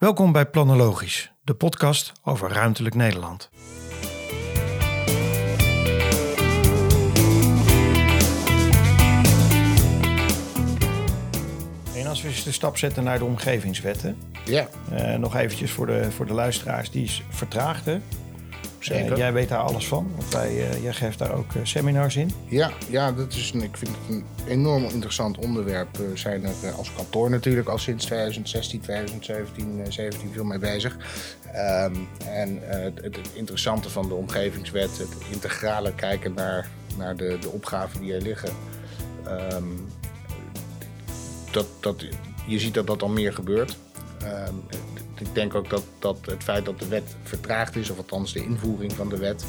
Welkom bij Planologisch, de podcast over ruimtelijk Nederland. En als we eens de stap zetten naar de omgevingswetten. Ja, eh, nog eventjes voor de, voor de luisteraars, die is vertraagd hè? Zeker. Eh, jij weet daar alles van, want wij, eh, jij geeft daar ook eh, seminars in. Ja, ja dat is een, ik vind het een enorm interessant onderwerp. We zijn er als kantoor natuurlijk al sinds 2016, 2017 eh, 17 veel mee bezig. Ehm, en het, het interessante van de omgevingswet, het integrale kijken naar, naar de, de opgaven die er liggen. Ehm, dat, dat, je ziet dat dat al meer gebeurt. Ehm, ik denk ook dat, dat het feit dat de wet vertraagd is, of althans de invoering van de wet,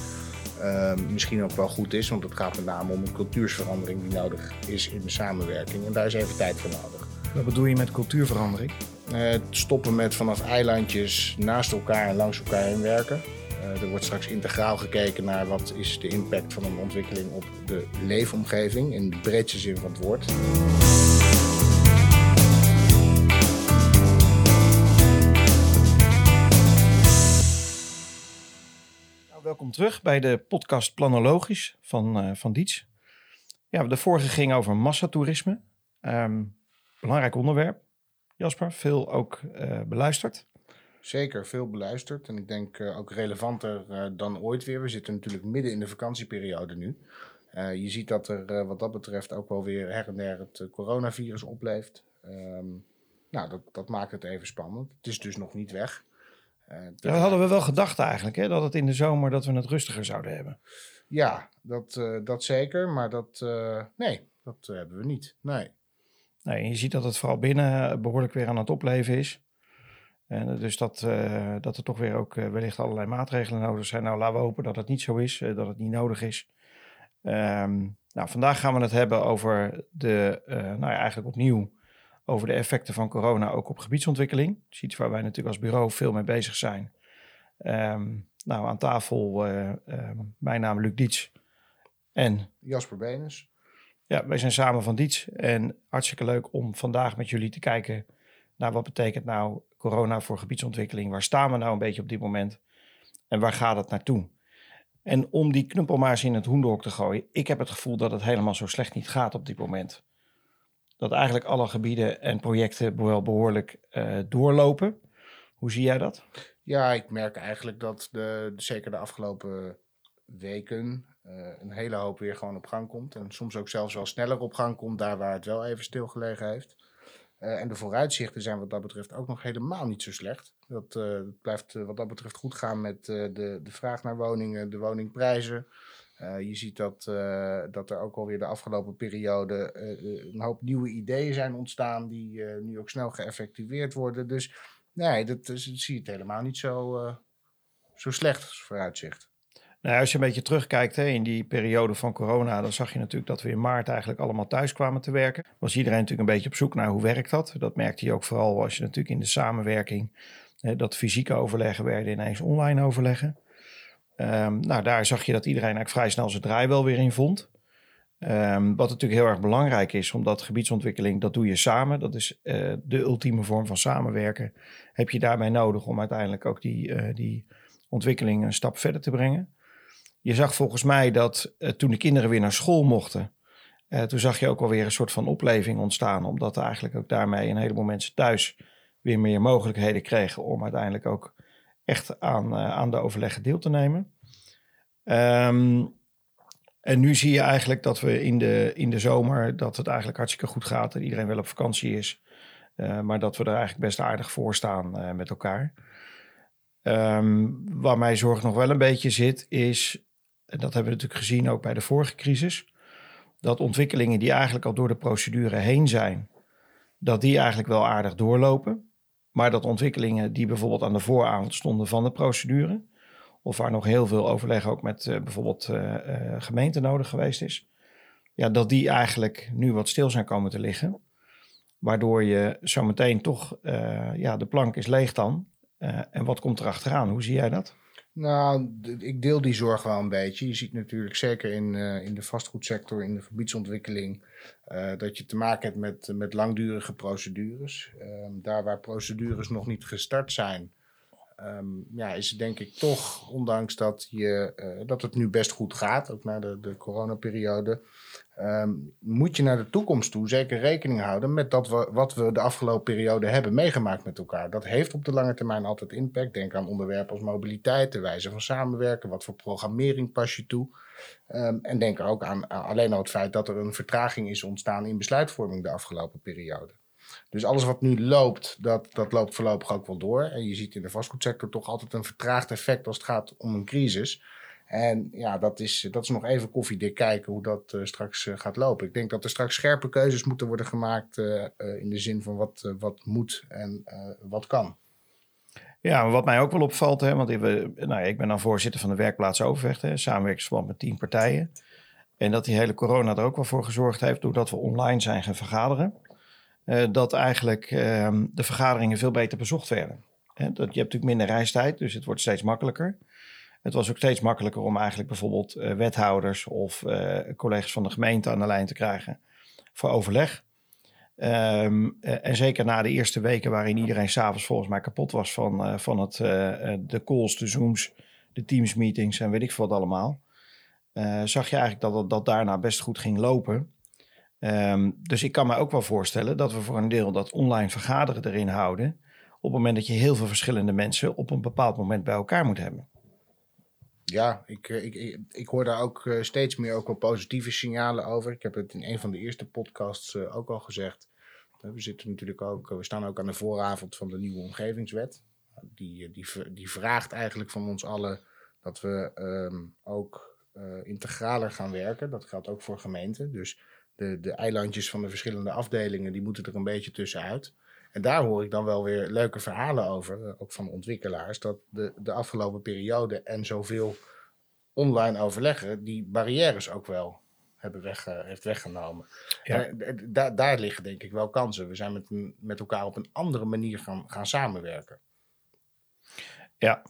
ehm, misschien ook wel goed is. Want het gaat met name om een cultuursverandering die nodig is in de samenwerking. En daar is even tijd voor nodig. Wat bedoel je met cultuurverandering? Het stoppen met vanaf eilandjes naast elkaar en langs elkaar heen werken. Eh, er wordt straks integraal gekeken naar wat is de impact van een ontwikkeling op de leefomgeving in de breedste zin van het woord. Welkom terug bij de podcast Planologisch van, eh, van Diets. Ja, de vorige ging over massatoerisme. Ehm, belangrijk onderwerp. Jasper, veel ook eh, beluisterd. Zeker, veel beluisterd. En ik denk eh, ook relevanter dan ooit weer. We zitten natuurlijk midden in de vakantieperiode nu. Je ziet dat er wat dat betreft ook wel weer her en der het coronavirus opleeft. Ehm, nou, dat, dat maakt het even spannend. Het is dus nog niet weg. Eh, dat hadden we wel gedacht eigenlijk, hè, dat het in de zomer dat we het rustiger zouden hebben. Ja, dat, eh, dat zeker. Maar dat, eh, nee, dat hebben we niet. Nee. Nee, je ziet dat het vooral binnen behoorlijk weer aan het opleven is. En dus dat, dat er toch weer ook wellicht allerlei maatregelen nodig zijn. Nou, laten we hopen dat het niet zo is, dat het niet nodig is. Ehm, nou, vandaag gaan we het hebben over de, nou ja, eigenlijk opnieuw over de effecten van corona ook op gebiedsontwikkeling. Dat is iets waar wij natuurlijk als bureau veel mee bezig zijn. Ehm, nou, aan tafel eh, ehm, mijn naam Luc Diets en Jasper Benes. ja, wij zijn samen van Diets en hartstikke leuk om vandaag met jullie te kijken naar wat betekent nou corona voor gebiedsontwikkeling. Waar staan we nou een beetje op dit moment en waar gaat het naartoe? En om die knuppel maar eens in het hoendok te gooien, ik heb het gevoel dat het helemaal zo slecht niet gaat op dit moment. Dat eigenlijk alle gebieden en projecten wel behoorlijk eh, doorlopen. Hoe zie jij dat? Ja, ik merk eigenlijk dat de, zeker de afgelopen weken eh, een hele hoop weer gewoon op gang komt. En soms ook zelfs wel sneller op gang komt, daar waar het wel even stilgelegen heeft. Eh, en de vooruitzichten zijn wat dat betreft ook nog helemaal niet zo slecht. Dat blijft wat dat betreft goed gaan met de, de vraag naar woningen, de woningprijzen. Eh, je ziet dat, eh, dat er ook alweer de afgelopen periode eh, een hoop nieuwe ideeën zijn ontstaan die nu ook snel geëffectueerd worden. Dus nee, dat, zie je het helemaal niet zo, zo slecht als vooruitzicht. Nou, als je een beetje terugkijkt hè, in die periode van corona, dan zag je natuurlijk dat we in maart eigenlijk allemaal thuis kwamen te werken. Was iedereen natuurlijk een beetje op zoek naar hoe werkt dat. Dat merkte je ook vooral als je natuurlijk in de samenwerking, hè, dat fysieke overleggen werden ineens online overleggen. Ehm, nou, daar zag je dat iedereen eigenlijk vrij snel zijn draai wel weer in vond. Ehm, wat natuurlijk heel erg belangrijk is, omdat gebiedsontwikkeling, dat doe je samen. Dat is eh, de ultieme vorm van samenwerken. Heb je daarbij nodig om uiteindelijk ook die, eh, die ontwikkeling een stap verder te brengen. Je zag volgens mij dat eh, toen de kinderen weer naar school mochten, toen zag je ook alweer een soort van opleving ontstaan, omdat eigenlijk ook daarmee een heleboel mensen thuis weer meer mogelijkheden kregen om uiteindelijk ook echt aan, eh, aan de overleggen deel te nemen. Ehm, en nu zie je eigenlijk dat we in de, in de zomer, dat het eigenlijk hartstikke goed gaat en iedereen wel op vakantie is. Eh, maar dat we er eigenlijk best aardig voor staan eh, met elkaar. Ehm, waar mij zorg nog wel een beetje zit, is, en dat hebben we natuurlijk gezien ook bij de vorige crisis, dat ontwikkelingen die eigenlijk al door de procedure heen zijn, dat die eigenlijk wel aardig doorlopen. Maar dat ontwikkelingen die bijvoorbeeld aan de vooravond stonden van de procedure, of waar nog heel veel overleg ook met eh, bijvoorbeeld eh, gemeenten nodig geweest is, ja, dat die eigenlijk nu wat stil zijn komen te liggen. Waardoor je zometeen toch, ja, de plank is leeg dan. En wat komt er achteraan? Hoe zie jij dat? Nou, ik deel die zorg wel een beetje. Je ziet natuurlijk zeker in, uh, in de vastgoedsector, in de gebiedsontwikkeling, uh, dat je te maken hebt met, met langdurige procedures. Uh, daar waar procedures nog niet gestart zijn, um, ja, is het denk ik toch, ondanks dat, je, uh, dat het nu best goed gaat, ook na de, de coronaperiode, um, moet je naar de toekomst toe zeker rekening houden met dat we, wat we de afgelopen periode hebben meegemaakt met elkaar. Dat heeft op de lange termijn altijd impact. Denk aan onderwerpen als mobiliteit, de wijze van samenwerken, wat voor programmering pas je toe. Um, en denk ook aan, aan alleen al het feit dat er een vertraging is ontstaan in besluitvorming de afgelopen periode. Dus alles wat nu loopt, dat, dat loopt voorlopig ook wel door. En je ziet in de vastgoedsector toch altijd een vertraagd effect als het gaat om een crisis. En ja, dat is, dat is nog even koffiedik kijken hoe dat uh, straks uh, gaat lopen. Ik denk dat er straks scherpe keuzes moeten worden gemaakt in de zin van wat, wat moet en wat kan. Ja, wat mij ook wel opvalt, hè, want ik, nou, ik ben dan voorzitter van de werkplaats Overvecht, samenwerkingsverband met tien partijen. En dat die hele corona er ook wel voor gezorgd heeft, doordat we online zijn gaan vergaderen, dat eigenlijk ehm, de vergaderingen veel beter bezocht werden. Dat, je hebt natuurlijk minder reistijd, dus het wordt steeds makkelijker. Het was ook steeds makkelijker om eigenlijk bijvoorbeeld uh, wethouders of uh, collega's van de gemeente aan de lijn te krijgen voor overleg. Um, uh, en zeker na de eerste weken waarin iedereen s'avonds volgens mij kapot was van, van het, de calls, de Zooms, de Teams meetings en weet ik veel wat allemaal. zag je eigenlijk dat dat daarna best goed ging lopen. Um, dus ik kan me ook wel voorstellen dat we voor een deel dat online vergaderen erin houden. Op het moment dat je heel veel verschillende mensen op een bepaald moment bij elkaar moet hebben. Ja, ik, ik, ik, ik, hoor daar ook steeds meer ook wel positieve signalen over. Ik heb het in een van de eerste podcasts ook al gezegd. We zitten natuurlijk ook, we staan ook aan de vooravond van de nieuwe omgevingswet. Die, die, die vraagt eigenlijk van ons allen dat we um, ook uh, integraler gaan werken. Dat geldt ook voor gemeenten. Dus de, de eilandjes van de verschillende afdelingen, die moeten er een beetje tussenuit. En daar hoor ik dan wel weer leuke verhalen over, eh, ook van ontwikkelaars, dat de, de afgelopen periode en zoveel online overleggen, die barrières ook wel hebben weg, heeft weggenomen. Ja. Daar, daar liggen denk ik wel kansen. We zijn met, met elkaar op een andere manier gaan, gaan samenwerken. Ja,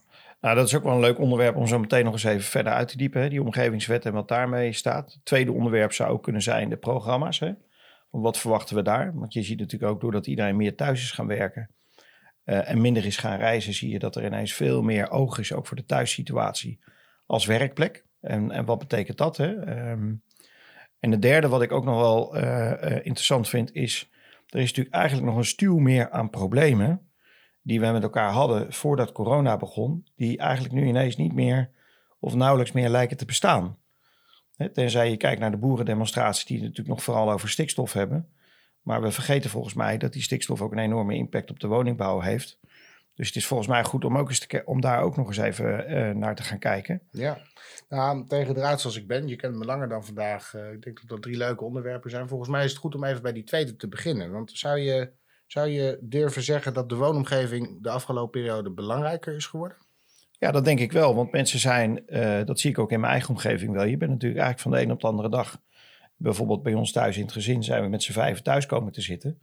nou, dat is ook wel een leuk onderwerp om zo meteen nog eens even verder uit te diepen. Hè? Die omgevingswet en wat daarmee staat. Het tweede onderwerp zou ook kunnen zijn de programma's. Hè? Wat verwachten we daar? Want je ziet natuurlijk ook doordat iedereen meer thuis is gaan werken uh, en minder is gaan reizen, zie je dat er ineens veel meer oog is ook voor de thuissituatie als werkplek. En, en wat betekent dat? Hè? Um, en het derde wat ik ook nog wel uh, uh, interessant vind is, er is natuurlijk eigenlijk nog een stuw meer aan problemen die we met elkaar hadden voordat corona begon, die eigenlijk nu ineens niet meer of nauwelijks meer lijken te bestaan. Tenzij je kijkt naar de boerendemonstraties, die natuurlijk nog vooral over stikstof hebben. Maar we vergeten volgens mij dat die stikstof ook een enorme impact op de woningbouw heeft. Dus het is volgens mij goed om, ook eens te, om daar ook nog eens even uh, naar te gaan kijken. Ja, nou, tegen de raad zoals ik ben, je kent me langer dan vandaag. Uh, ik denk dat dat drie leuke onderwerpen zijn. Volgens mij is het goed om even bij die tweede te beginnen. Want zou je, zou je durven zeggen dat de woonomgeving de afgelopen periode belangrijker is geworden? Ja, dat denk ik wel. Want mensen zijn, uh, dat zie ik ook in mijn eigen omgeving wel. Je bent natuurlijk eigenlijk van de een op de andere dag. Bijvoorbeeld bij ons thuis in het gezin zijn we met z'n vijf thuis komen te zitten.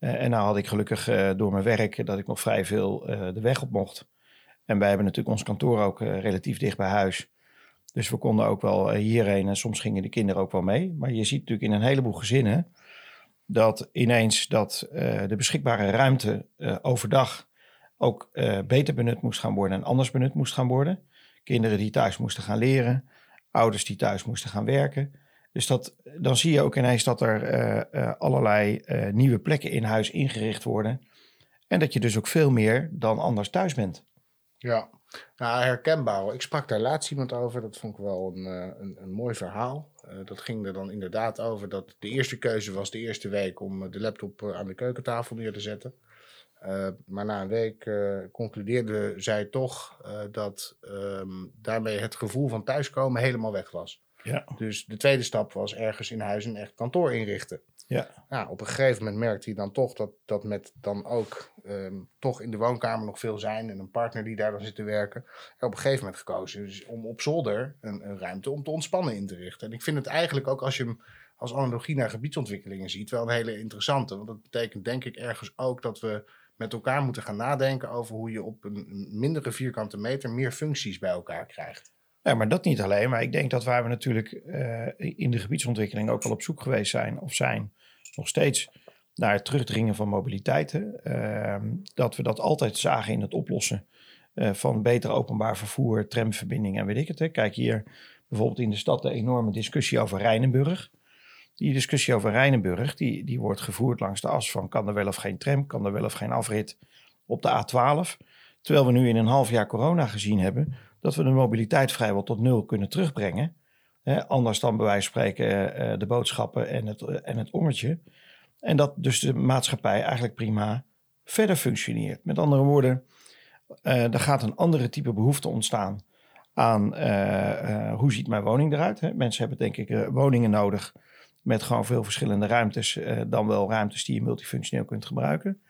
Uh, en nou had ik gelukkig uh, door mijn werk dat ik nog vrij veel de weg op mocht. En wij hebben natuurlijk ons kantoor ook relatief dicht bij huis. Dus we konden ook wel hierheen en soms gingen de kinderen ook wel mee. Maar je ziet natuurlijk in een heleboel gezinnen dat ineens dat de beschikbare ruimte overdag ook beter benut moest gaan worden en anders benut moest gaan worden. Kinderen die thuis moesten gaan leren, ouders die thuis moesten gaan werken. Dus dat, dan zie je ook ineens dat er uh, uh, allerlei nieuwe plekken in huis ingericht worden. En dat je dus ook veel meer dan anders thuis bent. Ja, nou, herkenbaar. Ik sprak daar laatst iemand over. Dat vond ik wel een, een, een mooi verhaal. dat ging er dan inderdaad over dat de eerste keuze was de eerste week om de laptop aan de keukentafel neer te zetten. Maar na een week uh, concludeerde zij toch dat um, daarmee het gevoel van thuiskomen helemaal weg was. Ja. Dus de tweede stap was ergens in huis een echt kantoor inrichten. Ja. Nou, op een gegeven moment merkte hij dan toch dat, dat met dan ook um, toch in de woonkamer nog veel zijn en een partner die daar dan zit te werken. En op een gegeven moment gekozen dus om op zolder een, een ruimte om te ontspannen in te richten. En ik vind het eigenlijk ook als je hem als analogie naar gebiedsontwikkelingen ziet wel een hele interessante. Want dat betekent denk ik ergens ook dat we met elkaar moeten gaan nadenken over hoe je op een mindere vierkante meter meer functies bij elkaar krijgt. Maar dat niet alleen. Maar ik denk dat waar we natuurlijk eh, in de gebiedsontwikkeling ook al op zoek geweest zijn, of zijn nog steeds, naar het terugdringen van mobiliteiten. Ehm, dat we dat altijd zagen in het oplossen uh, van beter openbaar vervoer, tramverbindingen en weet ik het. Hè. Kijk hier bijvoorbeeld in de stad de enorme discussie over Rijnenburg. Die discussie over Rijnenburg, die, die wordt gevoerd langs de as van kan er wel of geen tram, kan er wel of geen afrit op de A12. Terwijl we nu in een half jaar corona gezien hebben dat we de mobiliteit vrijwel tot nul kunnen terugbrengen. anders dan bij wijze van spreken uh, de boodschappen en het, uh, en het ommetje. En dat dus de maatschappij eigenlijk prima verder functioneert. Met andere woorden, er gaat een andere type behoefte ontstaan aan hoe ziet mijn woning eruit. Hè? Mensen hebben denk ik woningen nodig met gewoon veel verschillende ruimtes, dan wel ruimtes die je multifunctioneel kunt gebruiken.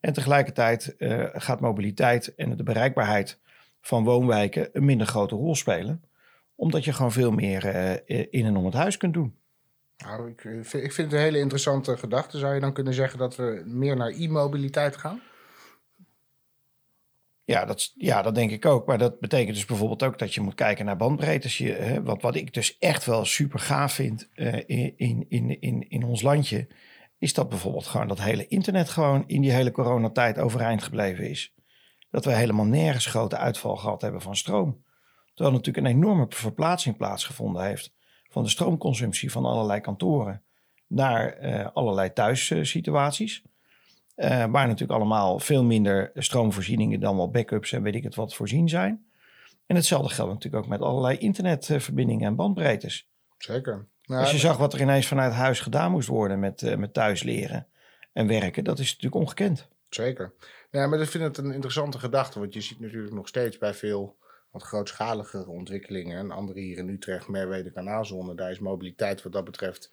En tegelijkertijd gaat mobiliteit en de bereikbaarheid van woonwijken een minder grote rol spelen. Omdat je gewoon veel meer uh, in en om het huis kunt doen. Nou, ik, eh, ik vind het een hele interessante gedachte. Zou je dan kunnen zeggen dat we meer naar e-mobiliteit gaan? Ja dat, ja, dat denk ik ook. Maar dat betekent dus bijvoorbeeld ook dat je moet kijken naar bandbreedtes. Je, hè, wat, wat ik dus echt wel super gaaf vind uh, in, in, in, in ons landje, is dat bijvoorbeeld gewoon dat hele internet gewoon in die hele coronatijd overeind gebleven is dat we helemaal nergens grote uitval gehad hebben van stroom. Terwijl natuurlijk een enorme verplaatsing plaatsgevonden heeft van de stroomconsumptie van allerlei kantoren naar uh, allerlei thuissituaties. Uh, waar natuurlijk allemaal veel minder stroomvoorzieningen dan wel backups en weet ik het wat voorzien zijn. En hetzelfde geldt natuurlijk ook met allerlei internetverbindingen en bandbreedtes. Zeker. Nou, Als je zag wat er ineens vanuit huis gedaan moest worden met, uh, met thuis leren en werken, dat is natuurlijk ongekend. Zeker. Ja, maar ik vind het een interessante gedachte. Want je ziet natuurlijk nog steeds bij veel wat grootschaligere ontwikkelingen. En andere hier in Utrecht, Merwede Kanaalzone. Daar is mobiliteit wat dat betreft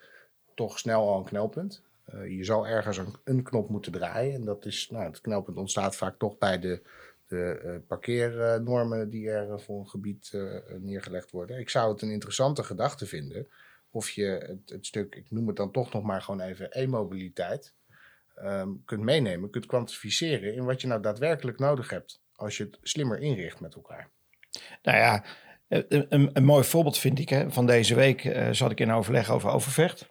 toch snel al een knelpunt. Uh, je zal ergens een, een, knop moeten draaien. En dat is, nou, het knelpunt ontstaat vaak toch bij de, de uh, parkeernormen die er voor een gebied neergelegd worden. Ik zou het een interessante gedachte vinden. Of je het, het stuk, ik noem het dan toch nog maar gewoon even e-mobiliteit um, kunt meenemen, kunt kwantificeren in wat je nou daadwerkelijk nodig hebt als je het slimmer inricht met elkaar. Nou ja, een, een, een mooi voorbeeld vind ik hè, van deze week uh, zat ik in overleg over Overvecht.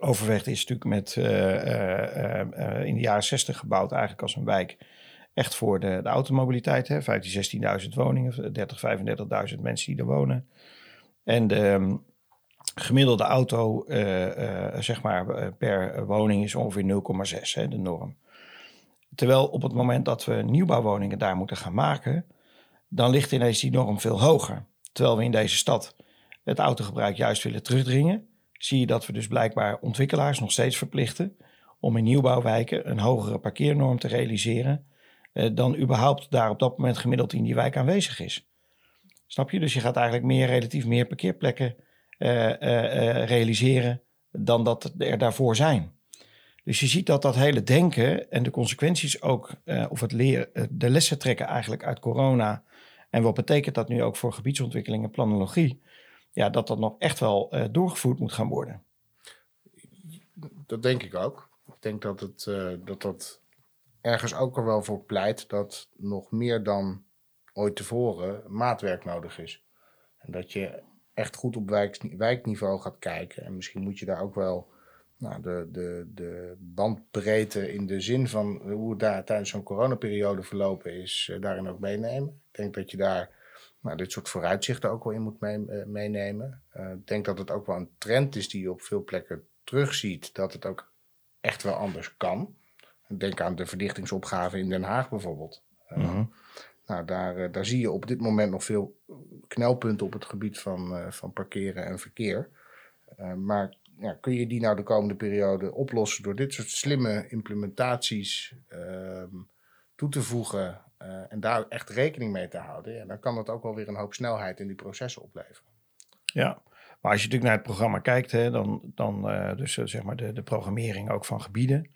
Overvecht is natuurlijk met, uh, in de jaren 60 gebouwd eigenlijk als een wijk echt voor de, de automobiliteit. Hè, 15.000, 16.000 woningen, 30, 35.000 mensen die er wonen. En de, gemiddelde auto, uh, uh, zeg maar, eh, per woning is ongeveer 0,6, de norm. Terwijl op het moment dat we nieuwbouwwoningen daar moeten gaan maken, dan ligt ineens die norm veel hoger. Terwijl we in deze stad het autogebruik juist willen terugdringen, zie je dat we dus blijkbaar ontwikkelaars nog steeds verplichten om in nieuwbouwwijken een hogere parkeernorm te realiseren dan überhaupt daar op dat moment gemiddeld in die wijk aanwezig is. Snap je? Dus je gaat eigenlijk meer, relatief meer parkeerplekken realiseren dan dat er daarvoor zijn. Dus je ziet dat dat hele denken en de consequenties ook, of het leren, de lessen trekken eigenlijk uit corona. En wat betekent dat nu ook voor gebiedsontwikkeling en planologie? Ja, dat dat nog echt wel doorgevoerd moet gaan worden. Dat denk ik ook. Ik denk dat het, dat, dat ergens ook er wel voor pleit dat nog meer dan ooit tevoren maatwerk nodig is. En dat je echt goed op wijk, wijkniveau gaat kijken. En misschien moet je daar ook wel nou, de, de, de bandbreedte in de zin van hoe het daar tijdens zo'n coronaperiode verlopen is, uh, daarin ook meenemen. Ik denk dat je daar nou, dit soort vooruitzichten ook wel in moet uh, meenemen. Uh, ik denk dat het ook wel een trend is die je op veel plekken terugziet, dat het ook echt wel anders kan. Denk aan de verdichtingsopgave in Den Haag bijvoorbeeld. Mm nou, daar, eh, daar zie je op dit moment nog veel knelpunten op het gebied van, uh, van parkeren en verkeer. Uh, maar ja, kun je die nou de komende periode oplossen door dit soort slimme implementaties uh, toe te voegen en daar echt rekening mee te houden? Ja, dan kan dat ook wel weer een hoop snelheid in die processen opleveren. Ja, maar als je natuurlijk naar het programma kijkt, hè, dan, dan dus zeg maar de, de programmering ook van gebieden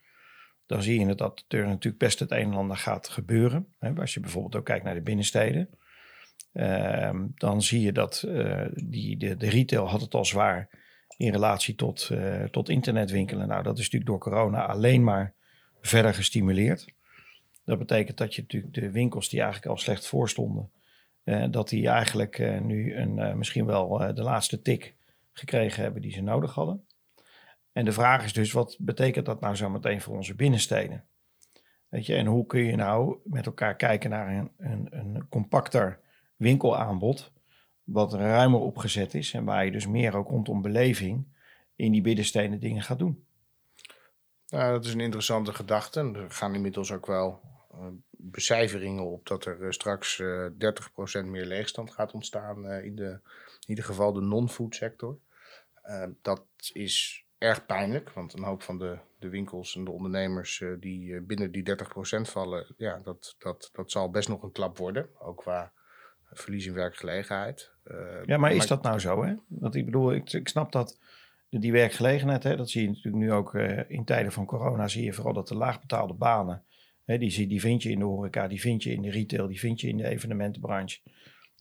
dan zie je dat er natuurlijk best het een en ander gaat gebeuren. Als je bijvoorbeeld ook kijkt naar de binnensteden. Ehm, dan zie je dat uh, die, de, de, retail had het al zwaar in relatie tot, uh, tot internetwinkelen. Nou, dat is natuurlijk door corona alleen maar verder gestimuleerd. Dat betekent dat je natuurlijk de winkels die eigenlijk al slecht voorstonden, uh, dat die eigenlijk nu een, misschien wel de laatste tik gekregen hebben die ze nodig hadden. En de vraag is dus, wat betekent dat nou zo meteen voor onze binnensteden? Weet je, en hoe kun je nou met elkaar kijken naar een, een, een compacter winkelaanbod, wat ruimer opgezet is en waar je dus meer ook rondom beleving in die binnensteden dingen gaat doen? Nou, dat is een interessante gedachte. Er gaan inmiddels ook wel uh, becijferingen op dat er uh, straks uh, 30% meer leegstand gaat ontstaan in, de, in ieder geval de non-food sector. Dat is erg pijnlijk, want een hoop van de, de winkels en de ondernemers uh, die binnen die 30% vallen, ja, dat, dat, dat zal best nog een klap worden. Ook qua verlies in werkgelegenheid. ja, maar is dat nou zo? Hè? Want ik bedoel, ik, ik snap dat die werkgelegenheid, hè, dat zie je natuurlijk nu ook uh, in tijden van corona, zie je vooral dat de laagbetaalde banen, hè, die, die vind je in de horeca, die vind je in de retail, die vind je in de evenementenbranche.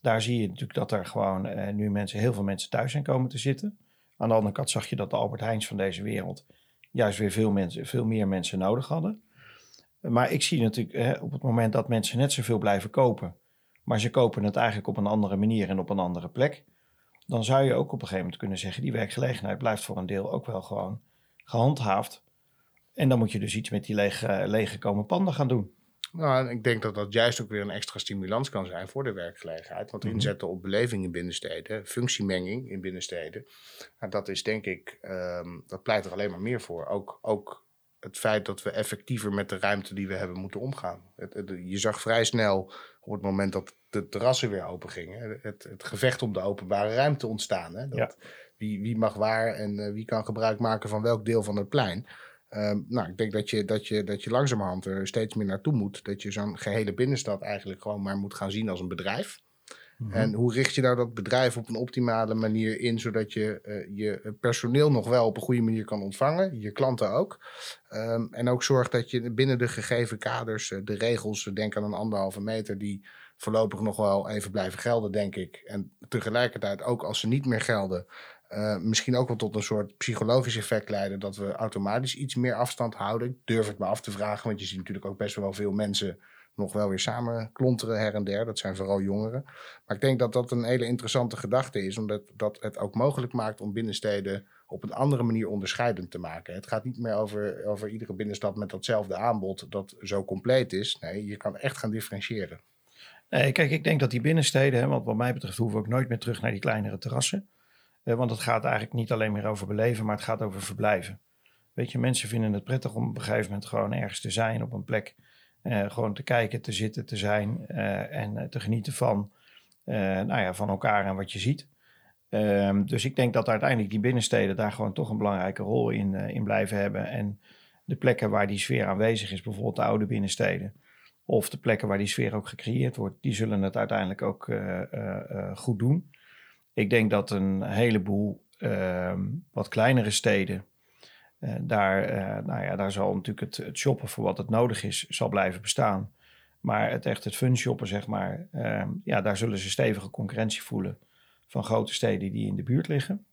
Daar zie je natuurlijk dat er gewoon uh, nu mensen, heel veel mensen thuis zijn komen te zitten. Aan de andere kant zag je dat de Albert Heijns van deze wereld juist weer veel, mensen, veel meer mensen nodig hadden. Maar ik zie natuurlijk hè, op het moment dat mensen net zoveel blijven kopen, maar ze kopen het eigenlijk op een andere manier en op een andere plek dan zou je ook op een gegeven moment kunnen zeggen: die werkgelegenheid blijft voor een deel ook wel gewoon gehandhaafd. En dan moet je dus iets met die lege, lege komen panden gaan doen. Nou, ik denk dat dat juist ook weer een extra stimulans kan zijn voor de werkgelegenheid. Want -hmm. inzetten op beleving in binnensteden, functiemenging in binnensteden, nou, dat is denk ik, um, dat pleit er alleen maar meer voor. Ook, ook het feit dat we effectiever met de ruimte die we hebben moeten omgaan. Het, het, je zag vrij snel op het moment dat de terrassen weer open gingen, het, het gevecht om de openbare ruimte ontstaan. Hè? Dat, ja. wie, wie mag waar en uh, wie kan gebruik maken van welk deel van het plein. Um, nou, ik denk dat je, dat, je, dat je langzamerhand er steeds meer naartoe moet. Dat je zo'n gehele binnenstad eigenlijk gewoon maar moet gaan zien als een bedrijf. Mm-hmm. En hoe richt je nou dat bedrijf op een optimale manier in, zodat je uh, je personeel nog wel op een goede manier kan ontvangen, je klanten ook. Um, en ook zorgt dat je binnen de gegeven kaders, uh, de regels, denk aan een anderhalve meter, die voorlopig nog wel even blijven gelden, denk ik. En tegelijkertijd, ook als ze niet meer gelden, uh, misschien ook wel tot een soort psychologisch effect leiden dat we automatisch iets meer afstand houden. Ik durf het me af te vragen, want je ziet natuurlijk ook best wel veel mensen nog wel weer samen klonteren her en der. Dat zijn vooral jongeren. Maar ik denk dat dat een hele interessante gedachte is, omdat dat het ook mogelijk maakt om binnensteden op een andere manier onderscheidend te maken. Het gaat niet meer over, over iedere binnenstad met datzelfde aanbod dat zo compleet is. Nee, je kan echt gaan differentiëren. Nee, kijk, ik denk dat die binnensteden, hè, want wat mij betreft hoeven we ook nooit meer terug naar die kleinere terrassen. Eh, want het gaat eigenlijk niet alleen meer over beleven, maar het gaat over verblijven. Weet je, mensen vinden het prettig om op een gegeven moment gewoon ergens te zijn op een plek uh, gewoon te kijken, te zitten, te zijn uh, en te genieten van, nou ja, van elkaar en wat je ziet. Ehm, dus ik denk dat uiteindelijk die binnensteden daar gewoon toch een belangrijke rol in, in blijven hebben. En de plekken waar die sfeer aanwezig is, bijvoorbeeld de oude binnensteden, of de plekken waar die sfeer ook gecreëerd wordt, die zullen het uiteindelijk ook goed doen. Ik denk dat een heleboel ehm, wat kleinere steden uh, daar, uh, nou ja, daar zal natuurlijk het, shoppen voor wat het nodig is, zal blijven bestaan. Maar het echt het fun shoppen, zeg maar, uh, ja, daar zullen ze stevige concurrentie voelen van grote steden die in de buurt liggen.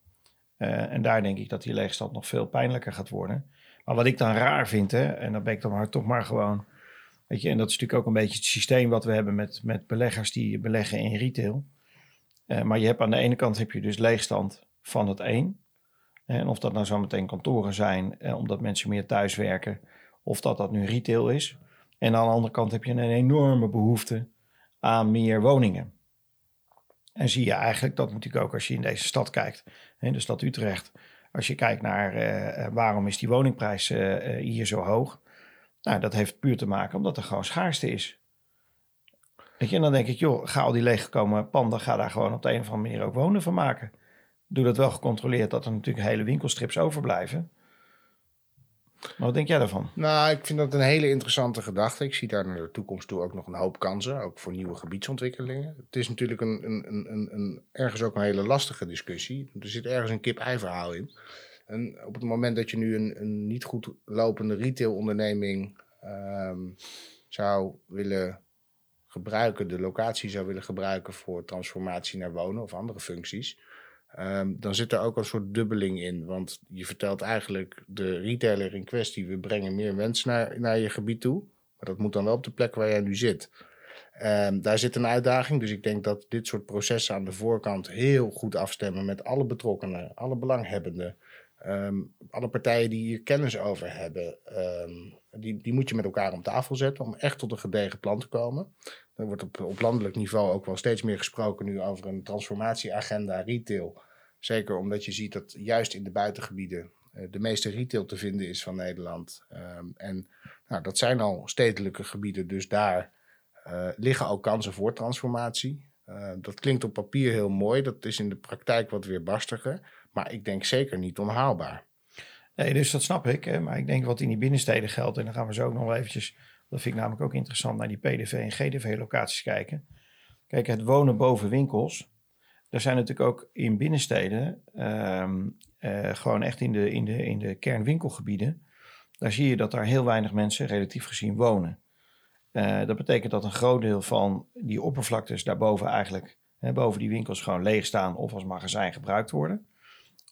Eh, en daar denk ik dat die leegstand nog veel pijnlijker gaat worden. Maar wat ik dan raar vind, hè, en dan ben ik toch maar gewoon, weet je, en dat is natuurlijk ook een beetje het systeem wat we hebben met, met beleggers die beleggen in retail. Maar je hebt aan de ene kant heb je dus leegstand van het een. En of dat nou zometeen kantoren zijn, eh, omdat mensen meer thuiswerken, of dat dat nu retail is. En aan de andere kant heb je een enorme behoefte aan meer woningen. En zie je eigenlijk dat natuurlijk ook als je in deze stad kijkt, in de stad Utrecht, als je kijkt naar waarom is die woningprijs hier zo hoog. Nou, dat heeft puur te maken omdat er gewoon schaarste is. Weet je, en dan denk ik, joh, ga al die leeggekomen panden, ga daar gewoon op een of andere manier ook wonen van maken doe dat wel gecontroleerd dat er natuurlijk hele winkelstrips overblijven. Maar wat denk jij daarvan? Nou, ik vind dat een hele interessante gedachte. Ik zie daar naar de toekomst toe ook nog een hoop kansen, ook voor nieuwe gebiedsontwikkelingen. Het is natuurlijk een, een, een, een ergens ook een hele lastige discussie. Er zit ergens een kip-ei verhaal in. En op het moment dat je nu een, een niet goed lopende retailonderneming um, zou willen gebruiken, de locatie zou willen gebruiken voor transformatie naar wonen of andere functies, Um, dan zit er ook een soort dubbeling in. Want je vertelt eigenlijk de retailer in kwestie: we brengen meer mensen naar, naar je gebied toe. Maar dat moet dan wel op de plek waar jij nu zit. Um, daar zit een uitdaging. Dus ik denk dat dit soort processen aan de voorkant heel goed afstemmen met alle betrokkenen, alle belanghebbenden. Um, alle partijen die hier kennis over hebben, um, die, die moet je met elkaar om tafel zetten om echt tot een gedegen plan te komen. Er wordt op, op landelijk niveau ook wel steeds meer gesproken nu over een transformatieagenda retail. Zeker omdat je ziet dat juist in de buitengebieden uh, de meeste retail te vinden is van Nederland. Um, en nou, dat zijn al stedelijke gebieden, dus daar uh, liggen ook kansen voor transformatie. Uh, dat klinkt op papier heel mooi, dat is in de praktijk wat weer barstiger. Maar ik denk zeker niet onhaalbaar. Nee, dus dat snap ik. Hè? Maar ik denk wat in die binnensteden geldt, en dan gaan we zo ook nog wel eventjes, dat vind ik namelijk ook interessant, naar die PDV en GDV locaties kijken. Kijk, het wonen boven winkels, er zijn natuurlijk ook in binnensteden, um, uh, gewoon echt in de, in, de, in de kernwinkelgebieden, daar zie je dat daar heel weinig mensen relatief gezien wonen. Uh, dat betekent dat een groot deel van die oppervlaktes daarboven eigenlijk, hè, boven die winkels, gewoon leeg staan of als magazijn gebruikt worden.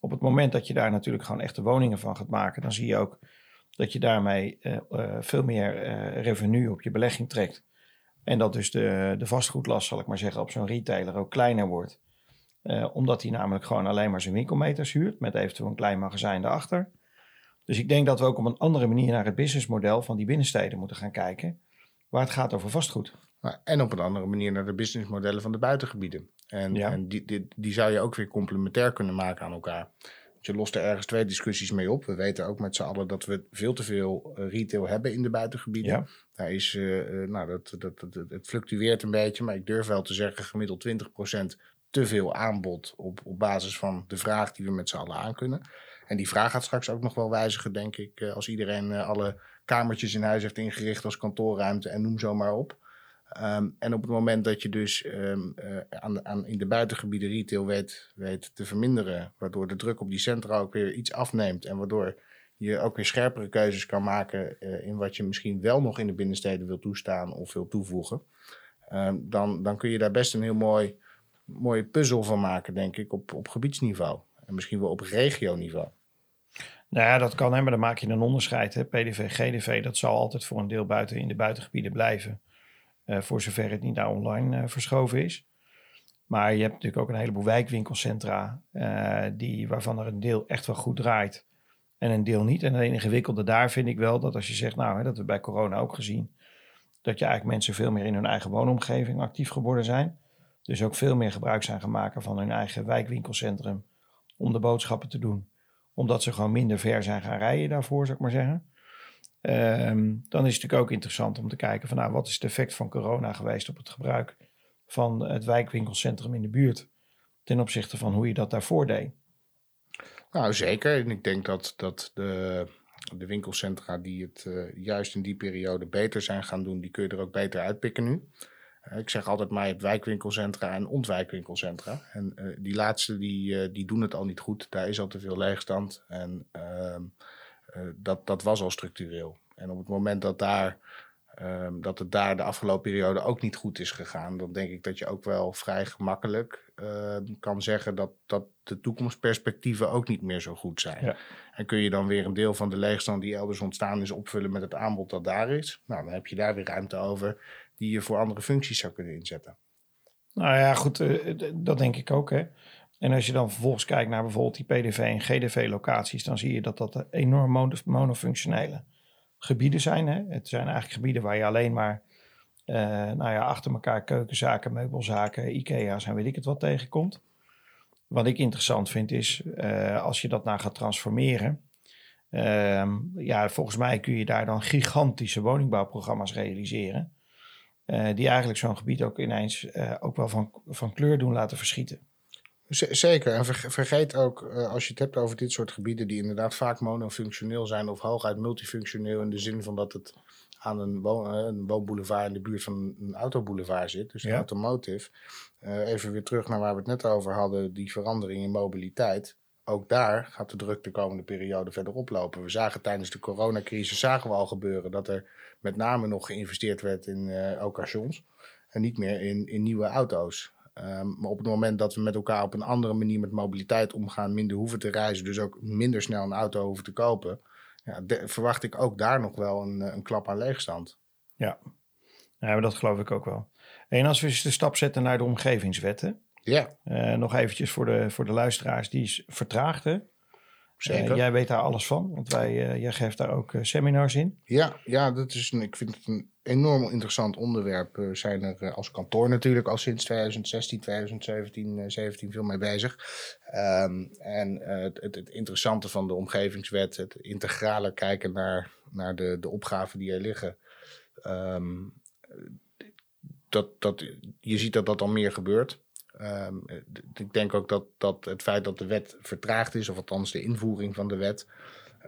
Op het moment dat je daar natuurlijk gewoon echte woningen van gaat maken, dan zie je ook dat je daarmee uh, uh, veel meer uh, revenue op je belegging trekt. En dat dus de, de vastgoedlast, zal ik maar zeggen, op zo'n retailer ook kleiner wordt. omdat hij namelijk gewoon alleen maar zijn winkelmeters huurt, met eventueel een klein magazijn daarachter. Dus ik denk dat we ook op een andere manier naar het businessmodel van die binnensteden moeten gaan kijken, waar het gaat over vastgoed. En op een andere manier naar de businessmodellen van de buitengebieden. En, en die, die, die, zou je ook weer complementair kunnen maken aan elkaar. je lost er ergens twee discussies mee op. We weten ook met z'n allen dat we veel te veel eh, retail hebben in de buitengebieden. Ja. Daar is, uh, nou, dat, dat, dat, het fluctueert een beetje, maar ik durf wel te zeggen gemiddeld 20% te veel aanbod op, op basis van de vraag die we met z'n allen aankunnen. En die vraag gaat straks ook nog wel wijzigen, denk ik, als iedereen alle kamertjes in huis heeft ingericht als kantoorruimte en noem zo maar op. Um, en op het moment dat je dus um, uh, aan, aan, in de buitengebieden retail weet, te verminderen, waardoor de druk op die centra ook weer iets afneemt en waardoor je ook weer scherpere keuzes kan maken uh, in wat je misschien wel nog in de binnensteden wil toestaan of wil toevoegen, um, dan, dan kun je daar best een heel mooi, mooie puzzel van maken, denk ik, op, op gebiedsniveau. En misschien wel op regioniveau. Nou ja, dat kan, hè, maar dan maak je een onderscheid. Hè. PDV, GDV, dat zal altijd voor een deel buiten in de buitengebieden blijven. Uh, voor zover het niet naar online uh, verschoven is. Maar je hebt natuurlijk ook een heleboel wijkwinkelcentra, uh, die, waarvan er een deel echt wel goed draait en een deel niet. En het ingewikkelde daar vind ik wel dat als je zegt, nou, hè, dat we bij corona ook gezien, dat je eigenlijk mensen veel meer in hun eigen woonomgeving actief geworden zijn. Dus ook veel meer gebruik zijn gemaakt van hun eigen wijkwinkelcentrum om de boodschappen te doen. Omdat ze gewoon minder ver zijn gaan rijden daarvoor, zou ik maar zeggen. Um, dan is het natuurlijk ook interessant om te kijken van nou, wat is het effect van corona geweest op het gebruik van het wijkwinkelcentrum in de buurt ten opzichte van hoe je dat daarvoor deed. Nou, zeker. En ik denk dat, dat de, de winkelcentra die het uh, juist in die periode beter zijn gaan doen, die kun je er ook beter uitpikken nu. Uh, ik zeg altijd maar, je hebt wijkwinkelcentra en ontwijkwinkelcentra. En uh, die laatste, die, die doen het al niet goed. Daar is al te veel leegstand. En ehm, eh, dat, dat was al structureel. En op het moment dat, daar, um, dat het daar de afgelopen periode ook niet goed is gegaan, dan denk ik dat je ook wel vrij gemakkelijk uh, kan zeggen dat, dat de toekomstperspectieven ook niet meer zo goed zijn. Ja. En kun je dan weer een deel van de leegstand die elders ontstaan is opvullen met het aanbod dat daar is. Nou, dan heb je daar weer ruimte over die je voor andere functies zou kunnen inzetten. Nou ja, goed, uh, dat denk ik ook. Hè. En als je dan vervolgens kijkt naar bijvoorbeeld die PDV en GDV locaties, dan zie je dat dat enorm monofunctionele gebieden zijn. Hè? Het zijn eigenlijk gebieden waar je alleen maar uh, nou ja, achter elkaar keukenzaken, meubelzaken, IKEA's en weet ik het wat tegenkomt. Wat ik interessant vind is, uh, als je dat nou gaat transformeren, uh, ja, volgens mij kun je daar dan gigantische woningbouwprogramma's realiseren. Uh, die eigenlijk zo'n gebied ook ineens ook wel van, van kleur doen laten verschieten. Zeker. En vergeet ook, eh, als je het hebt over dit soort gebieden die inderdaad vaak monofunctioneel zijn of hooguit multifunctioneel in de zin van dat het aan een, woon, eh, een woonboulevard in de buurt van een autoboulevard zit, dus ja. automotive. Uh, even weer terug naar waar we het net over hadden, die verandering in mobiliteit. Ook daar gaat de druk de komende periode verder oplopen. We zagen tijdens de coronacrisis zagen we al gebeuren dat er met name nog geïnvesteerd werd in uh, occasions en niet meer in, in nieuwe auto's. Um, maar op het moment dat we met elkaar op een andere manier met mobiliteit omgaan, minder hoeven te reizen, dus ook minder snel een auto hoeven te kopen, ja, verwacht ik ook daar nog wel een, een klap aan leegstand. Ja. ja, maar dat geloof ik ook wel. En als we eens de stap zetten naar de omgevingswetten. Ja. Uh, nog eventjes voor de, voor de luisteraars, die is vertraagd hè? Zeker. Uh, jij weet daar alles van, want wij, uh, jij geeft daar ook seminars in. Ja, ja dat is een, ik vind het een enorm interessant onderwerp. We zijn er als kantoor natuurlijk al sinds 2016, 2017 17 veel mee bezig. Um, en het, het, interessante van de omgevingswet, het integrale kijken naar, naar de, de opgaven die er liggen. Um, dat, dat, je ziet dat dat al meer gebeurt. Um, ik denk ook dat, dat het feit dat de wet vertraagd is, of althans de invoering van de wet,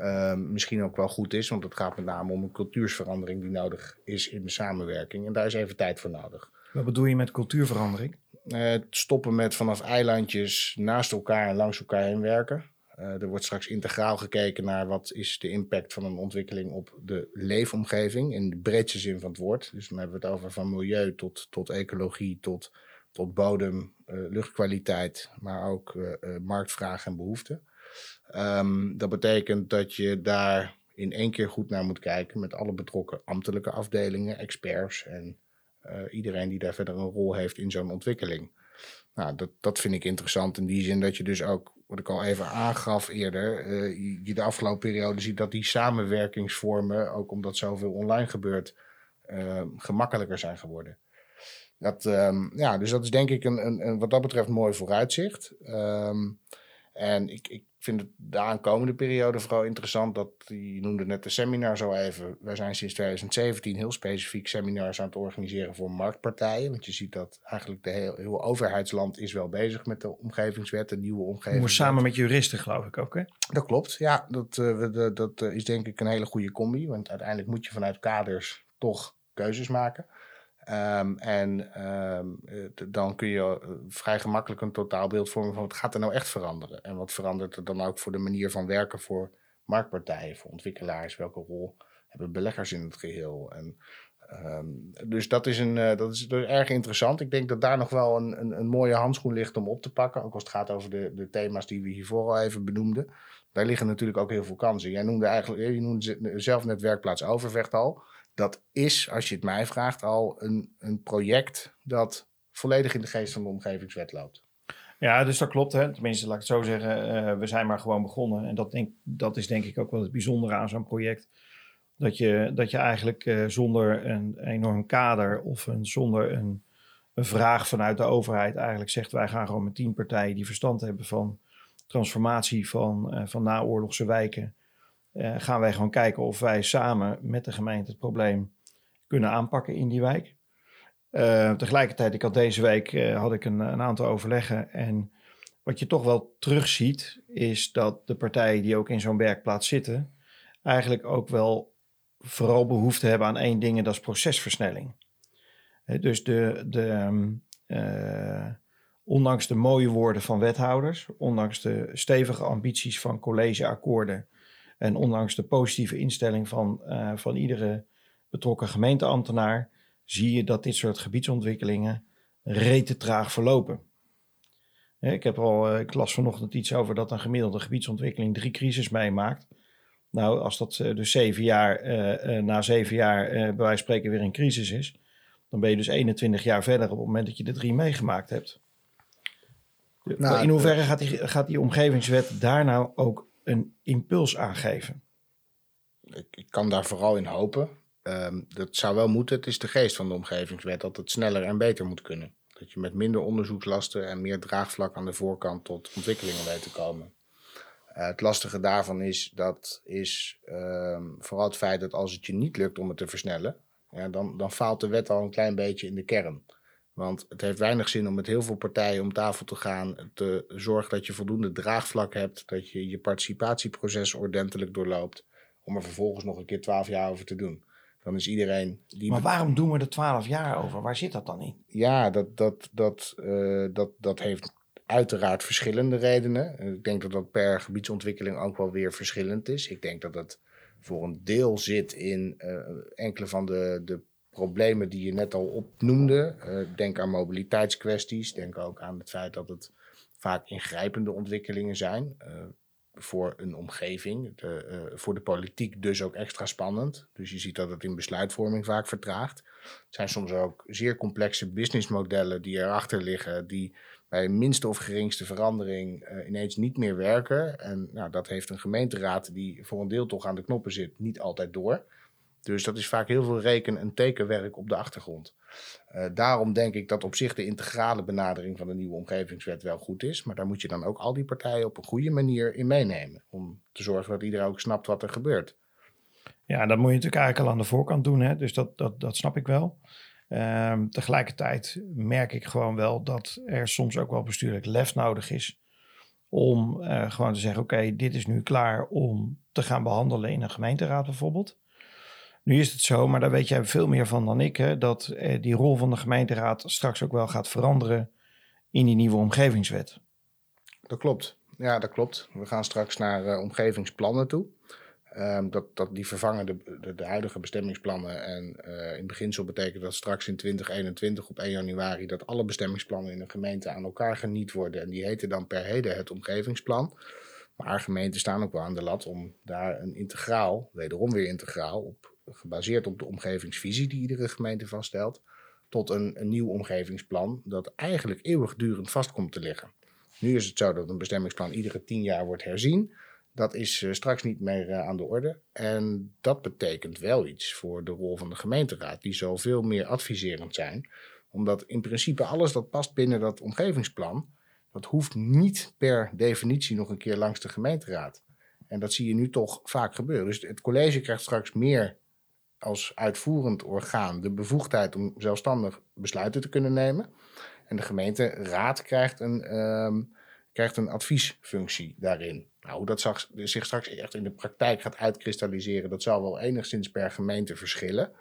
um, misschien ook wel goed is. Want het gaat met name om een cultuursverandering die nodig is in de samenwerking. En daar is even tijd voor nodig. Wat bedoel je met cultuurverandering? Uh, het stoppen met vanaf eilandjes naast elkaar en langs elkaar heen werken. Uh, er wordt straks integraal gekeken naar wat is de impact van een ontwikkeling op de leefomgeving in de breedste zin van het woord. Dus dan hebben we het over van milieu tot, tot ecologie, tot, tot bodem, uh, luchtkwaliteit, maar ook uh, marktvraag en behoeften. Um, dat betekent dat je daar in één keer goed naar moet kijken met alle betrokken ambtelijke afdelingen, experts en iedereen die daar verder een rol heeft in zo'n ontwikkeling. Nou, dat, dat vind ik interessant in die zin dat je dus ook wat ik al even aangaf eerder, je de afgelopen periode ziet dat die samenwerkingsvormen, ook omdat zoveel online gebeurt, gemakkelijker zijn geworden. Dat, um, ja, dus dat is denk ik een, een, een wat dat betreft mooi vooruitzicht. Um, en ik, ik vind het de aankomende periode vooral interessant dat, je noemde net de seminar zo even. Wij zijn sinds 2017 heel specifiek seminars aan het organiseren voor marktpartijen. Want je ziet dat eigenlijk de heel, heel overheidsland is wel bezig met de omgevingswet, de nieuwe omgevingswet. Moet samen met juristen geloof ik ook hè? Dat klopt, ja. Dat, uh, dat, dat is denk ik een hele goede combi. Want uiteindelijk moet je vanuit kaders toch keuzes maken. Um, en um, dan kun je uh, vrij gemakkelijk een totaalbeeld vormen van wat gaat er nou echt veranderen. En wat verandert er dan ook voor de manier van werken voor marktpartijen, voor ontwikkelaars. Welke rol hebben beleggers in het geheel? En, um, dus dat is, een, uh, dat is erg interessant. Ik denk dat daar nog wel een, een, een, mooie handschoen ligt om op te pakken. Ook als het gaat over de, de thema's die we hiervoor al even benoemden. Daar liggen natuurlijk ook heel veel kansen. Jij noemde eigenlijk, je noemde zelf net werkplaats Overvecht al dat is, als je het mij vraagt, al een, een project dat volledig in de geest van de omgevingswet loopt. Ja, dus dat klopt. Hè. Tenminste, laat ik het zo zeggen. Uh, we zijn maar gewoon begonnen. En dat, denk, dat is denk ik ook wel het bijzondere aan zo'n project. Dat je, dat je eigenlijk uh, zonder een enorm kader of een, zonder een, vraag vanuit de overheid eigenlijk zegt... wij gaan gewoon met tien partijen die verstand hebben van transformatie van, uh, van naoorlogse wijken uh, gaan wij gewoon kijken of wij samen met de gemeente het probleem kunnen aanpakken in die wijk. Uh, tegelijkertijd, ik had deze week uh, had ik een, een, aantal overleggen. En wat je toch wel terugziet, is dat de partijen die ook in zo'n werkplaats zitten, eigenlijk ook wel vooral behoefte hebben aan één ding, en dat is procesversnelling. Dus de, de, um, ondanks de mooie woorden van wethouders, ondanks de stevige ambities van collegeakkoorden en ondanks de positieve instelling van, uh, van iedere betrokken gemeenteambtenaar, zie je dat dit soort gebiedsontwikkelingen rete traag verlopen. Ik, heb al, eh, ik las vanochtend iets over dat een gemiddelde gebiedsontwikkeling drie crisis meemaakt. Nou, als dat uh, dus zeven jaar, uh, na zeven jaar bij wijze van spreken weer een crisis is, dan ben je dus 21 jaar verder op het moment dat je de drie meegemaakt hebt. Nou, in hoeverre gaat die, gaat die omgevingswet daar nou ook een impuls aangeven? Ik, ik kan daar vooral in hopen. Um, dat zou wel moeten. Het is de geest van de omgevingswet dat het sneller en beter moet kunnen. Dat je met minder onderzoekslasten en meer draagvlak aan de voorkant tot ontwikkelingen weet te komen. Uh, het lastige daarvan is, dat is um, vooral het feit dat als het je niet lukt om het te versnellen, ja, dan, dan faalt de wet al een klein beetje in de kern. Want het heeft weinig zin om met heel veel partijen om tafel te gaan. Te zorgen dat je voldoende draagvlak hebt. Dat je je participatieproces ordentelijk doorloopt. Om er vervolgens nog een keer twaalf jaar over te doen. Dan is iedereen. Die maar waarom doen we er twaalf jaar over? Waar zit dat dan in? Ja, dat, dat, dat, uh, dat, dat heeft uiteraard verschillende redenen. Ik denk dat dat per gebiedsontwikkeling ook wel weer verschillend is. Ik denk dat dat voor een deel zit in uh, enkele van de, de problemen die je net al opnoemde. Uh, denk aan mobiliteitskwesties. Denk ook aan het feit dat het vaak ingrijpende ontwikkelingen zijn. Uh, voor een omgeving, eh, voor de politiek dus ook extra spannend. Dus je ziet dat het in besluitvorming vaak vertraagt. Het zijn soms ook zeer complexe businessmodellen die erachter liggen, die bij minste of geringste verandering ineens niet meer werken. En nou, dat heeft een gemeenteraad die voor een deel toch aan de knoppen zit, niet altijd door. Dus dat is vaak heel veel reken- en tekenwerk op de achtergrond. Uh, daarom denk ik dat op zich de integrale benadering van de nieuwe omgevingswet wel goed is. Maar daar moet je dan ook al die partijen op een goede manier in meenemen. Om te zorgen dat iedereen ook snapt wat er gebeurt. Ja, dat moet je natuurlijk eigenlijk al aan de voorkant doen. Hè? Dus dat, dat, dat snap ik wel. Um, tegelijkertijd merk ik gewoon wel dat er soms ook wel bestuurlijk lef nodig is. Om uh, gewoon te zeggen: oké, dit is nu klaar om te gaan behandelen in een gemeenteraad bijvoorbeeld. Nu is het zo, maar daar weet jij veel meer van dan ik, hè, dat eh, die rol van de gemeenteraad straks ook wel gaat veranderen in die nieuwe omgevingswet. Dat klopt. Ja, dat klopt. We gaan straks naar uh, omgevingsplannen toe. Um, dat, dat die vervangen de, de, de huidige bestemmingsplannen. En uh, in beginsel betekent dat straks in 2021 op 1 januari dat alle bestemmingsplannen in een gemeente aan elkaar geniet worden. En die heten dan per heden het omgevingsplan. Maar gemeenten staan ook wel aan de lat om daar een integraal, wederom weer integraal, op gebaseerd op de omgevingsvisie die iedere gemeente vaststelt, tot een, nieuw omgevingsplan dat eigenlijk eeuwigdurend vast komt te liggen. Nu is het zo dat een bestemmingsplan iedere tien jaar wordt herzien. Dat is uh, straks niet meer uh, aan de orde. En dat betekent wel iets voor de rol van de gemeenteraad, die zoveel meer adviserend zijn. Omdat in principe alles dat past binnen dat omgevingsplan, dat hoeft niet per definitie nog een keer langs de gemeenteraad. En dat zie je nu toch vaak gebeuren. Dus het college krijgt straks meer als uitvoerend orgaan de bevoegdheid om zelfstandig besluiten te kunnen nemen. En de gemeenteraad krijgt een, um, krijgt een adviesfunctie daarin. Nou, hoe dat zich straks echt in de praktijk gaat uitkristalliseren, dat zal wel enigszins per gemeente verschillen.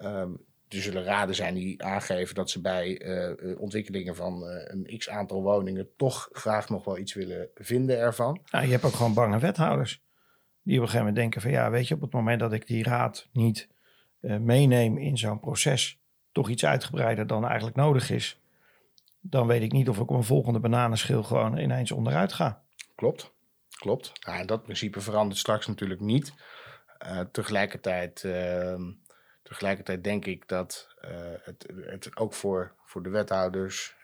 Um, er zullen raden zijn die aangeven dat ze bij uh, ontwikkelingen van uh, een x aantal woningen toch graag nog wel iets willen vinden ervan. Nou, je hebt ook gewoon bange wethouders. Die op een gegeven moment denken van ja, weet je, op het moment dat ik die raad niet meeneem in zo'n proces, toch iets uitgebreider dan eigenlijk nodig is, dan weet ik niet of ik op een volgende bananenschil gewoon ineens onderuit ga. Klopt, klopt. Ja, dat principe verandert straks natuurlijk niet. Uh, tegelijkertijd, uh, tegelijkertijd denk ik dat uh, het, het ook voor, voor de wethouders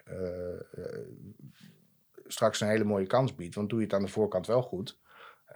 straks een hele mooie kans biedt. Want doe je het aan de voorkant wel goed,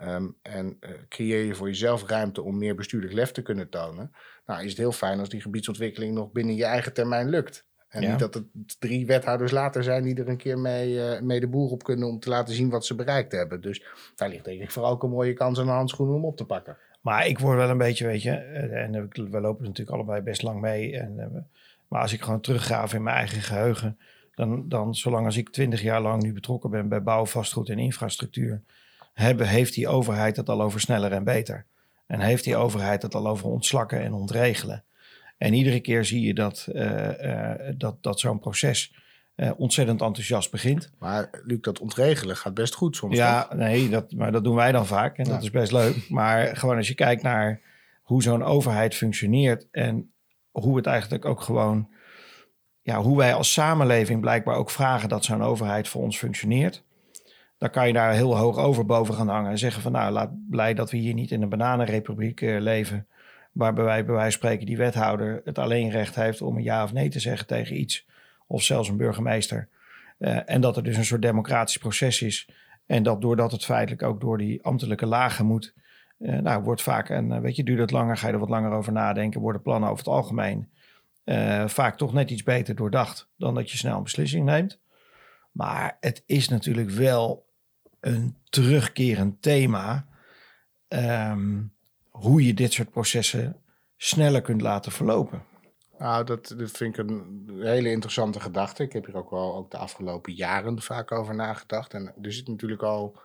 Um, en uh, creëer je voor jezelf ruimte om meer bestuurlijk lef te kunnen tonen. Nou, is het heel fijn als die gebiedsontwikkeling nog binnen je eigen termijn lukt. En ja. niet dat het drie wethouders later zijn die er een keer mee, uh, mee de boer op kunnen om te laten zien wat ze bereikt hebben. Dus daar ligt denk ik vooral ook een mooie kans aan de handschoenen om op te pakken. Maar ik word wel een beetje, weet je, en we lopen natuurlijk allebei best lang mee. En, maar als ik gewoon teruggraaf in mijn eigen geheugen, dan, dan zolang als ik twintig jaar lang nu betrokken ben bij bouw, vastgoed en infrastructuur hebben, heeft die overheid het al over sneller en beter. En heeft die overheid het al over ontslakken en ontregelen. En iedere keer zie je dat, uh, uh, dat, dat zo'n proces uh, ontzettend enthousiast begint. Maar Luc, dat ontregelen gaat best goed soms. Ja, toch? nee, dat, maar dat doen wij dan vaak en ja. dat is best leuk. Maar gewoon als je kijkt naar hoe zo'n overheid functioneert en hoe het eigenlijk ook gewoon, ja, hoe wij als samenleving blijkbaar ook vragen dat zo'n overheid voor ons functioneert dan kan je daar heel hoog over boven gaan hangen en zeggen van nou, laat blij dat we hier niet in een bananenrepubliek uh, leven, waarbij wij bij wijze van spreken die wethouder het alleen recht heeft om een ja of nee te zeggen tegen iets, of zelfs een burgemeester. Uh, en dat er dus een soort democratisch proces is en dat doordat het feitelijk ook door die ambtelijke lagen moet, uh, nou, wordt vaak, en weet je, duurt het langer, ga je er wat langer over nadenken, worden plannen over het algemeen vaak toch net iets beter doordacht dan dat je snel een beslissing neemt. Maar het is natuurlijk wel een terugkerend thema. Um, hoe je dit soort processen sneller kunt laten verlopen. Nou, dat, dat vind ik een hele interessante gedachte. Ik heb hier ook wel ook de afgelopen jaren vaak over nagedacht. En er zit natuurlijk al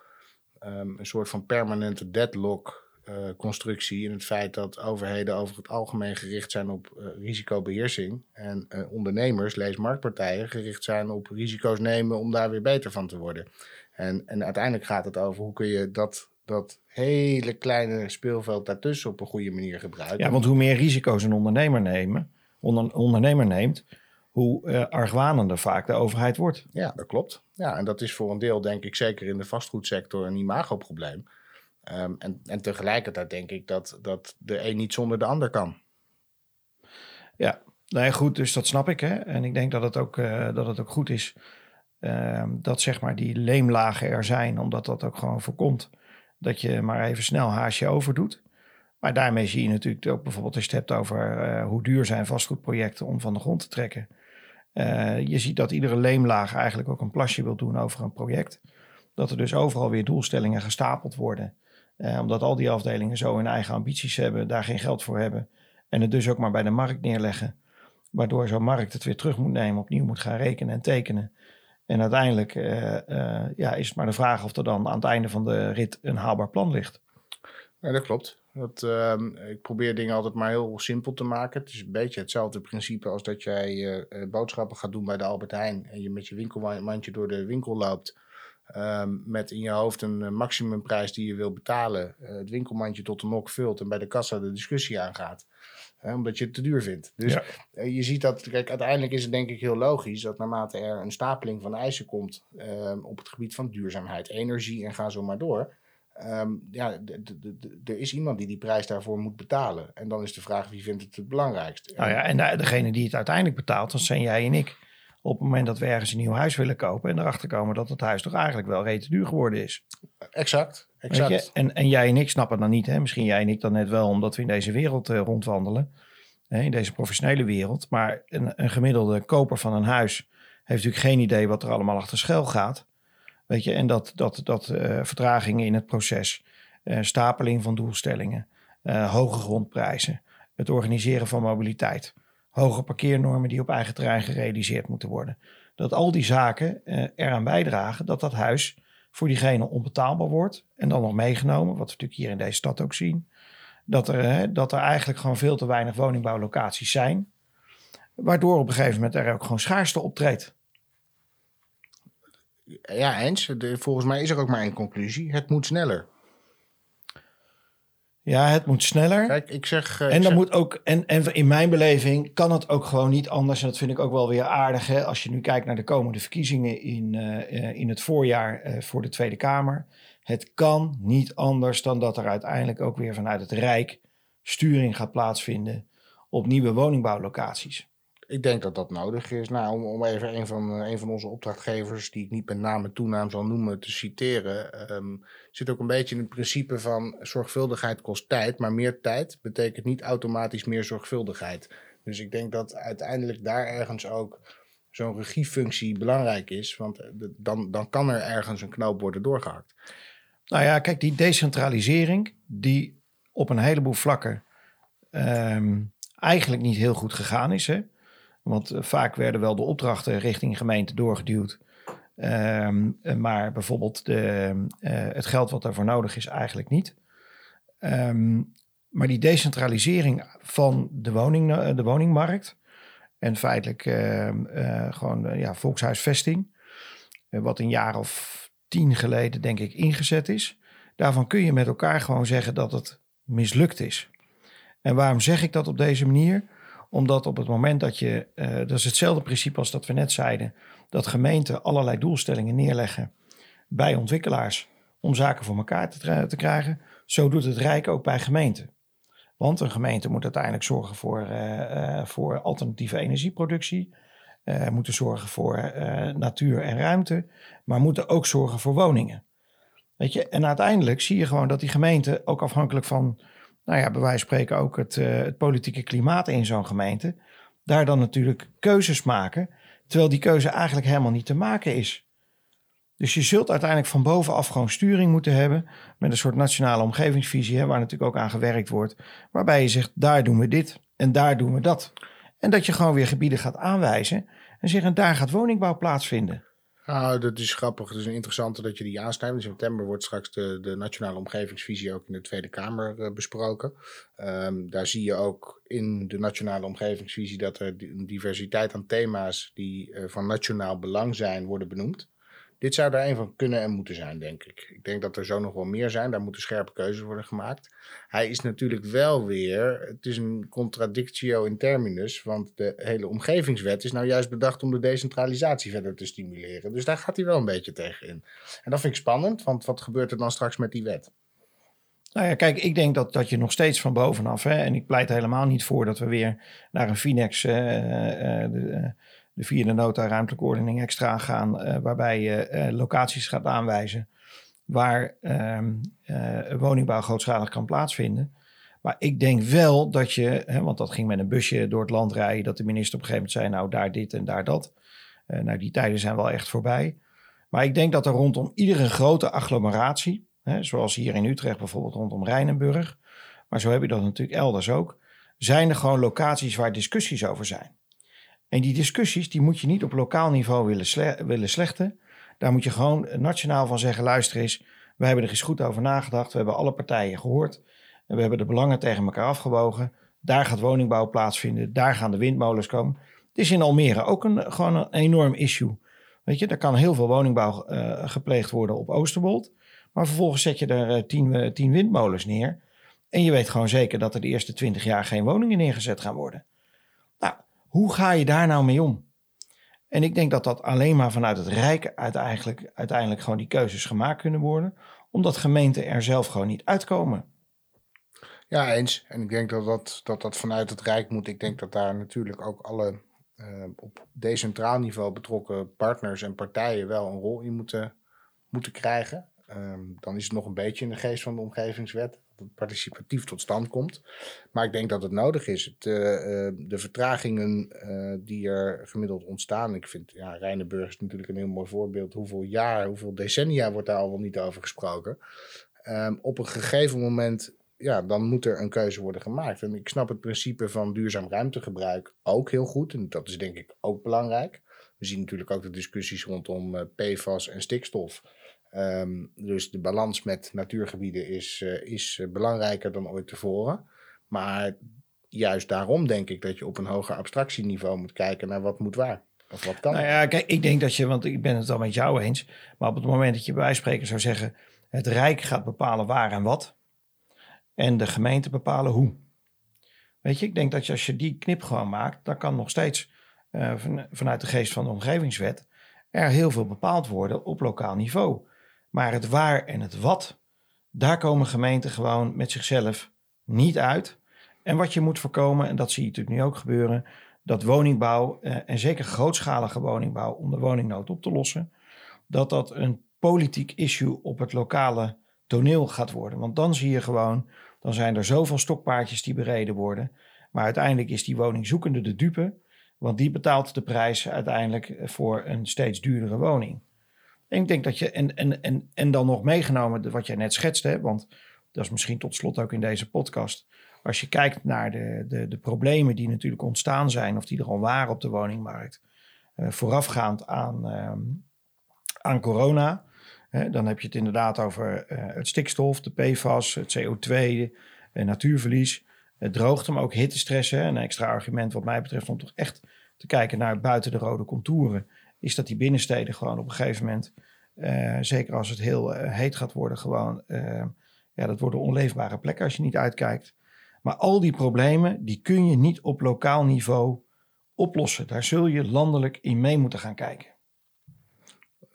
um, een soort van permanente deadlock constructie in het feit dat overheden over het algemeen gericht zijn op uh, risicobeheersing en uh, ondernemers, lees marktpartijen, gericht zijn op risico's nemen om daar weer beter van te worden. En, en uiteindelijk gaat het over hoe kun je dat, dat hele kleine speelveld daartussen op een goede manier gebruiken. Ja, want hoe meer risico's een ondernemer, nemen, onder, ondernemer neemt, hoe uh, argwanender vaak de overheid wordt. Ja, dat klopt. Ja, en dat is voor een deel denk ik zeker in de vastgoedsector een imagoprobleem. Ehm, en, en tegelijkertijd denk ik dat, dat de een niet zonder de ander kan. Ja, nee, goed, dus dat snap ik. Hè? En ik denk dat het ook, uh, dat het ook goed is ehm, dat zeg maar die leemlagen er zijn, omdat dat ook gewoon voorkomt dat je maar even snel haasje over doet. Maar daarmee zie je natuurlijk ook bijvoorbeeld als je het hebt over uh, hoe duur zijn vastgoedprojecten om van de grond te trekken. Uh, je ziet dat iedere leemlaag eigenlijk ook een plasje wil doen over een project. Dat er dus overal weer doelstellingen gestapeld worden. Uh, omdat al die afdelingen zo hun eigen ambities hebben, daar geen geld voor hebben. En het dus ook maar bij de markt neerleggen. Waardoor zo'n markt het weer terug moet nemen, opnieuw moet gaan rekenen en tekenen. En uiteindelijk ja, is het maar de vraag of er dan aan het einde van de rit een haalbaar plan ligt. Ja, dat klopt. Dat, uh, ik probeer dingen altijd maar heel simpel te maken. Het is een beetje hetzelfde principe als dat jij uh, boodschappen gaat doen bij de Albert Heijn en je met je winkelmandje door de winkel loopt. Uh, met in je hoofd een eh, maximumprijs die je wil betalen. het winkelmandje tot de nok vult en bij de kassa de discussie aangaat. omdat je het te duur vindt. Dus je ziet dat, kijk, uiteindelijk is het denk ik heel logisch dat naarmate er een stapeling van eisen komt ehm, op het gebied van duurzaamheid, energie en ga zo maar door Um, ja, er is iemand die die prijs daarvoor moet betalen. En dan is de vraag wie vindt het het belangrijkst. Nou ja, en degene die het uiteindelijk betaalt, dat zijn jij en ik. Op het moment dat we ergens een nieuw huis willen kopen en erachter komen dat het huis toch eigenlijk wel rete duur geworden is. Exact, exact. En, en jij en ik snappen dan niet, hè? misschien jij en ik dan net wel, omdat we in deze wereld uh, rondwandelen, hè? in deze professionele wereld. Maar een, een gemiddelde koper van een huis heeft natuurlijk geen idee wat er allemaal achter schuil gaat. Weet je, en dat, dat, dat uh, vertragingen in het proces, uh, stapeling van doelstellingen, hoge grondprijzen, het organiseren van mobiliteit, hoge parkeernormen die op eigen terrein gerealiseerd moeten worden. Dat al die zaken eraan bijdragen dat dat huis voor diegene onbetaalbaar wordt en dan nog meegenomen, wat we natuurlijk hier in deze stad ook zien. Dat er, dat er eigenlijk gewoon veel te weinig woningbouwlocaties zijn. Waardoor op een gegeven moment er ook gewoon schaarste optreedt ja, eens. volgens mij is er ook maar één conclusie. Het moet sneller. Ja, het moet sneller. Kijk, ik zeg. Uh, en dan moet ook, en, en in mijn beleving kan het ook gewoon niet anders. En dat vind ik ook wel weer aardig. Hè, als je nu kijkt naar de komende verkiezingen in, uh, in het voorjaar uh, voor de Tweede Kamer. Het kan niet anders dan dat er uiteindelijk ook weer vanuit het Rijk sturing gaat plaatsvinden op nieuwe woningbouwlocaties. Ik denk dat dat nodig is. Nou, om, om even een van, een van onze opdrachtgevers, die ik niet met naam en toenaam zal noemen, te citeren. Um, zit ook een beetje in het principe van zorgvuldigheid kost tijd, maar meer tijd betekent niet automatisch meer zorgvuldigheid. Dus ik denk dat uiteindelijk daar ergens ook zo'n regiefunctie belangrijk is, want eh, dan, dan kan er ergens een knoop worden doorgehakt. Nou ja, kijk, die decentralisering, die op een heleboel vlakken um, eigenlijk niet heel goed gegaan is. Hè? Want eh, vaak werden wel de opdrachten richting gemeente doorgeduwd. Um, maar bijvoorbeeld de, uh, het geld wat daarvoor nodig is, eigenlijk niet. Um, maar die decentralisering van de, woning, de woningmarkt en feitelijk uh, gewoon ja, volkshuisvesting, wat een jaar of tien geleden denk ik ingezet is, daarvan kun je met elkaar gewoon zeggen dat het mislukt is. En waarom zeg ik dat op deze manier? Omdat op het moment dat je, uh, dat is hetzelfde principe als dat we net zeiden, dat gemeenten allerlei doelstellingen neerleggen bij ontwikkelaars om zaken voor elkaar te, krijgen, zo doet het Rijk ook bij gemeenten. Want een gemeente moet uiteindelijk zorgen voor, uh, uh, voor alternatieve energieproductie, moeten zorgen voor natuur en ruimte, maar moeten ook zorgen voor woningen. Weet je? En uiteindelijk zie je gewoon dat die gemeente, ook afhankelijk van nou ja, bij wijze van spreken ook het, uh, het politieke klimaat in zo'n gemeente, daar dan natuurlijk keuzes maken, terwijl die keuze eigenlijk helemaal niet te maken is. Dus je zult uiteindelijk van bovenaf gewoon sturing moeten hebben met een soort nationale omgevingsvisie, hè, waar natuurlijk ook aan gewerkt wordt, waarbij je zegt, daar doen we dit en daar doen we dat. En dat je gewoon weer gebieden gaat aanwijzen en zeggen, daar gaat woningbouw plaatsvinden. Nou, dat is grappig. Het is een interessante dat je die aansnijdt. In september wordt straks de, de Nationale Omgevingsvisie ook in de Tweede Kamer uh, besproken. Um, daar zie je ook in de Nationale Omgevingsvisie dat er een diversiteit aan thema's die uh, van nationaal belang zijn, worden benoemd. Dit zou er een van kunnen en moeten zijn, denk ik. Ik denk dat er zo nog wel meer zijn. Daar moeten scherpe keuzes worden gemaakt. Hij is natuurlijk wel weer, het is een contradictio in terminus, want de hele omgevingswet is nou juist bedacht om de decentralisatie verder te stimuleren. Dus daar gaat hij wel een beetje tegen in. En dat vind ik spannend, want wat gebeurt er dan straks met die wet? Nou ja, kijk, ik denk dat, dat je nog steeds van bovenaf, hè, en ik pleit helemaal niet voor dat we weer naar een Finex, de, vierde nota ruimtelijke ordening extra gaan, waarbij je locaties gaat aanwijzen waar ehm, woningbouw grootschalig kan plaatsvinden. Maar ik denk wel dat je, hè, want dat ging met een busje door het land rijden, dat de minister op een gegeven moment zei, nou daar dit en daar dat. nou, die tijden zijn wel echt voorbij. Maar ik denk dat er rondom iedere grote agglomeratie, Hè, zoals hier in Utrecht bijvoorbeeld rondom Rijnenburg. Maar zo heb je dat natuurlijk elders ook. Zijn er gewoon locaties waar discussies over zijn. En die discussies die moet je niet op lokaal niveau willen, willen slechten. Daar moet je gewoon nationaal van zeggen: luister eens, we hebben er eens goed over nagedacht. We hebben alle partijen gehoord. En we hebben de belangen tegen elkaar afgewogen. Daar gaat woningbouw plaatsvinden. Daar gaan de windmolens komen. Het is in Almere ook een, gewoon een enorm issue. Weet je, er kan heel veel woningbouw uh, gepleegd worden op Oosterwold. Maar vervolgens zet je er eh, eh, tien windmolens neer. En je weet gewoon zeker dat er de eerste twintig jaar geen woningen neergezet gaan worden. Hoe ga je daar nou mee om? En ik denk dat dat alleen maar vanuit het Rijk uiteindelijk, uiteindelijk gewoon die keuzes gemaakt kunnen worden. Omdat gemeenten er zelf gewoon niet uitkomen. Ja, eens. En ik denk dat dat, dat, dat vanuit het Rijk moet. Ik denk dat daar natuurlijk ook alle uh, op decentraal niveau betrokken partners en partijen wel een rol in moeten, moeten krijgen. Ehm, dan is het nog een beetje in de geest van de omgevingswet. Participatief tot stand komt. Maar ik denk dat het nodig is. Het, uh, de vertragingen uh, die er gemiddeld ontstaan. Ik vind, ja, Rijnenburg is natuurlijk een heel mooi voorbeeld. Hoeveel jaar, hoeveel decennia wordt daar al wel niet over gesproken. Um, op een gegeven moment ja, dan moet er een keuze worden gemaakt. En ik snap het principe van duurzaam ruimtegebruik ook heel goed. En dat is denk ik ook belangrijk. We zien natuurlijk ook de discussies rondom PFAS en stikstof. Um, dus de balans met natuurgebieden is, uh, is uh, belangrijker dan ooit tevoren. Maar juist daarom denk ik dat je op een hoger abstractieniveau moet kijken naar wat moet waar. Of wat kan. Nou ja, kijk, ik denk dat je, want ik ben het al met jou eens. Maar op het moment dat je bij spreken zou zeggen: het Rijk gaat bepalen waar en wat. En de gemeente bepalen hoe. Weet je, ik denk dat je, als je die knip gewoon maakt, dan kan nog steeds uh, van, vanuit de geest van de omgevingswet er heel veel bepaald worden op lokaal niveau. Maar het waar en het wat, daar komen gemeenten gewoon met zichzelf niet uit. En wat je moet voorkomen, en dat zie je natuurlijk nu ook gebeuren, dat woningbouw, eh, en zeker grootschalige woningbouw om de woningnood op te lossen, dat dat een politiek issue op het lokale toneel gaat worden. Want dan zie je gewoon, dan zijn er zoveel stokpaardjes die bereden worden. Maar uiteindelijk is die woningzoekende de dupe, want die betaalt de prijs uiteindelijk voor een steeds duurdere woning. En ik denk dat je, en, en, en, en dan nog meegenomen wat jij net schetste, want dat is misschien tot slot ook in deze podcast. Als je kijkt naar de, de, de problemen die natuurlijk ontstaan zijn, of die er al waren op de woningmarkt, uh, voorafgaand aan, uh, aan corona, dan heb je het inderdaad over uh, het stikstof, de PFAS, het CO2, natuurverlies, het droogte, maar ook hittestress. Hè, een extra argument wat mij betreft om toch echt te kijken naar buiten de rode contouren is dat die binnensteden gewoon op een gegeven moment, uh, zeker als het heel uh, heet gaat worden, gewoon, uh, ja, dat worden onleefbare plekken als je niet uitkijkt. Maar al die problemen, die kun je niet op lokaal niveau oplossen. Daar zul je landelijk in mee moeten gaan kijken.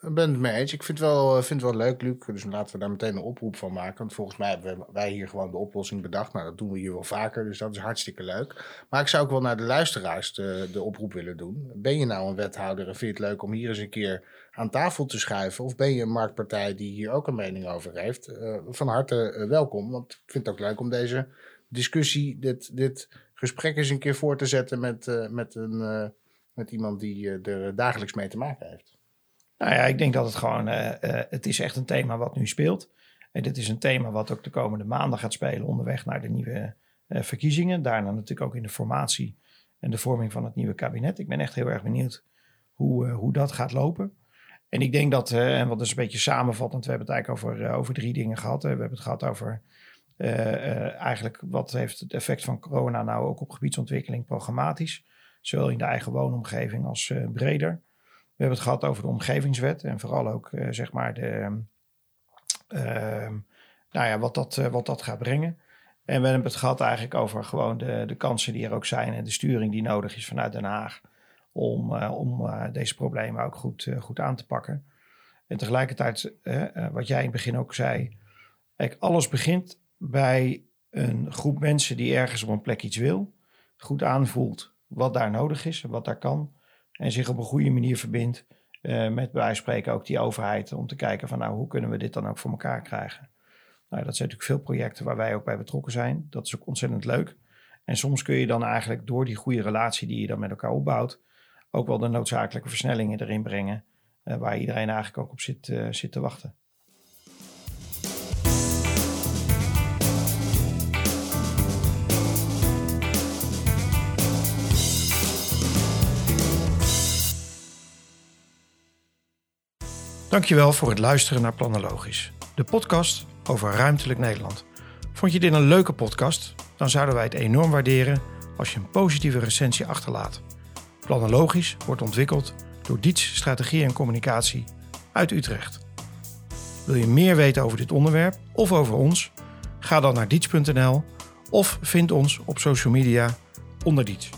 Ik ben het mee eens. Ik vind het wel, vind het wel leuk, Luc. Dus laten we daar meteen een oproep van maken. Want volgens mij hebben wij hier gewoon de oplossing bedacht. Nou, dat doen we hier wel vaker. Dus dat is hartstikke leuk. Maar ik zou ook wel naar de luisteraars de, de oproep willen doen. Ben je nou een wethouder en vind je het leuk om hier eens een keer aan tafel te schuiven? Of ben je een marktpartij die hier ook een mening over heeft? Uh, van harte uh, welkom. Want ik vind het ook leuk om deze discussie, dit, dit gesprek eens een keer voor te zetten met, met, een, met iemand die er dagelijks mee te maken heeft. Nou ja, ik denk dat het gewoon, uh, uh, het is echt een thema wat nu speelt. En dit is een thema wat ook de komende maanden gaat spelen onderweg naar de nieuwe uh, verkiezingen. Daarna natuurlijk ook in de formatie en de vorming van het nieuwe kabinet. Ik ben echt heel erg benieuwd hoe, hoe dat gaat lopen. En ik denk dat, en wat is een beetje samenvattend, we hebben het eigenlijk over, over drie dingen gehad. We hebben het gehad over eigenlijk wat heeft het effect van corona nou ook op gebiedsontwikkeling programmatisch. Zowel in de eigen woonomgeving als breder. We hebben het gehad over de omgevingswet en vooral ook uh, zeg maar de, uh, nou ja, wat, dat, uh, wat dat gaat brengen. En we hebben het gehad eigenlijk over gewoon de, de kansen die er ook zijn en de sturing die nodig is vanuit Den Haag om, om deze problemen ook goed, goed aan te pakken. En tegelijkertijd, wat jij in het begin ook zei, kijk, alles begint bij een groep mensen die ergens op een plek iets wil, goed aanvoelt wat daar nodig is, wat daar kan, en zich op een goede manier verbindt uh, met bij spreken ook die overheid om te kijken van nou hoe kunnen we dit dan ook voor elkaar krijgen. Nou, dat zijn natuurlijk veel projecten waar wij ook bij betrokken zijn. Dat is ook ontzettend leuk. En soms kun je dan eigenlijk door die goede relatie die je dan met elkaar opbouwt, ook wel de noodzakelijke versnellingen erin brengen, uh, waar iedereen eigenlijk ook op zit, uh, zit te wachten. Dankjewel voor het luisteren naar Planologisch, de podcast over ruimtelijk Nederland. Vond je dit een leuke podcast? Dan zouden wij het enorm waarderen als je een positieve recensie achterlaat. Planologisch wordt ontwikkeld door Diets Strategie en Communicatie uit Utrecht. Wil je meer weten over dit onderwerp of over ons? Ga dan naar diets.nl of vind ons op social media onder Diets.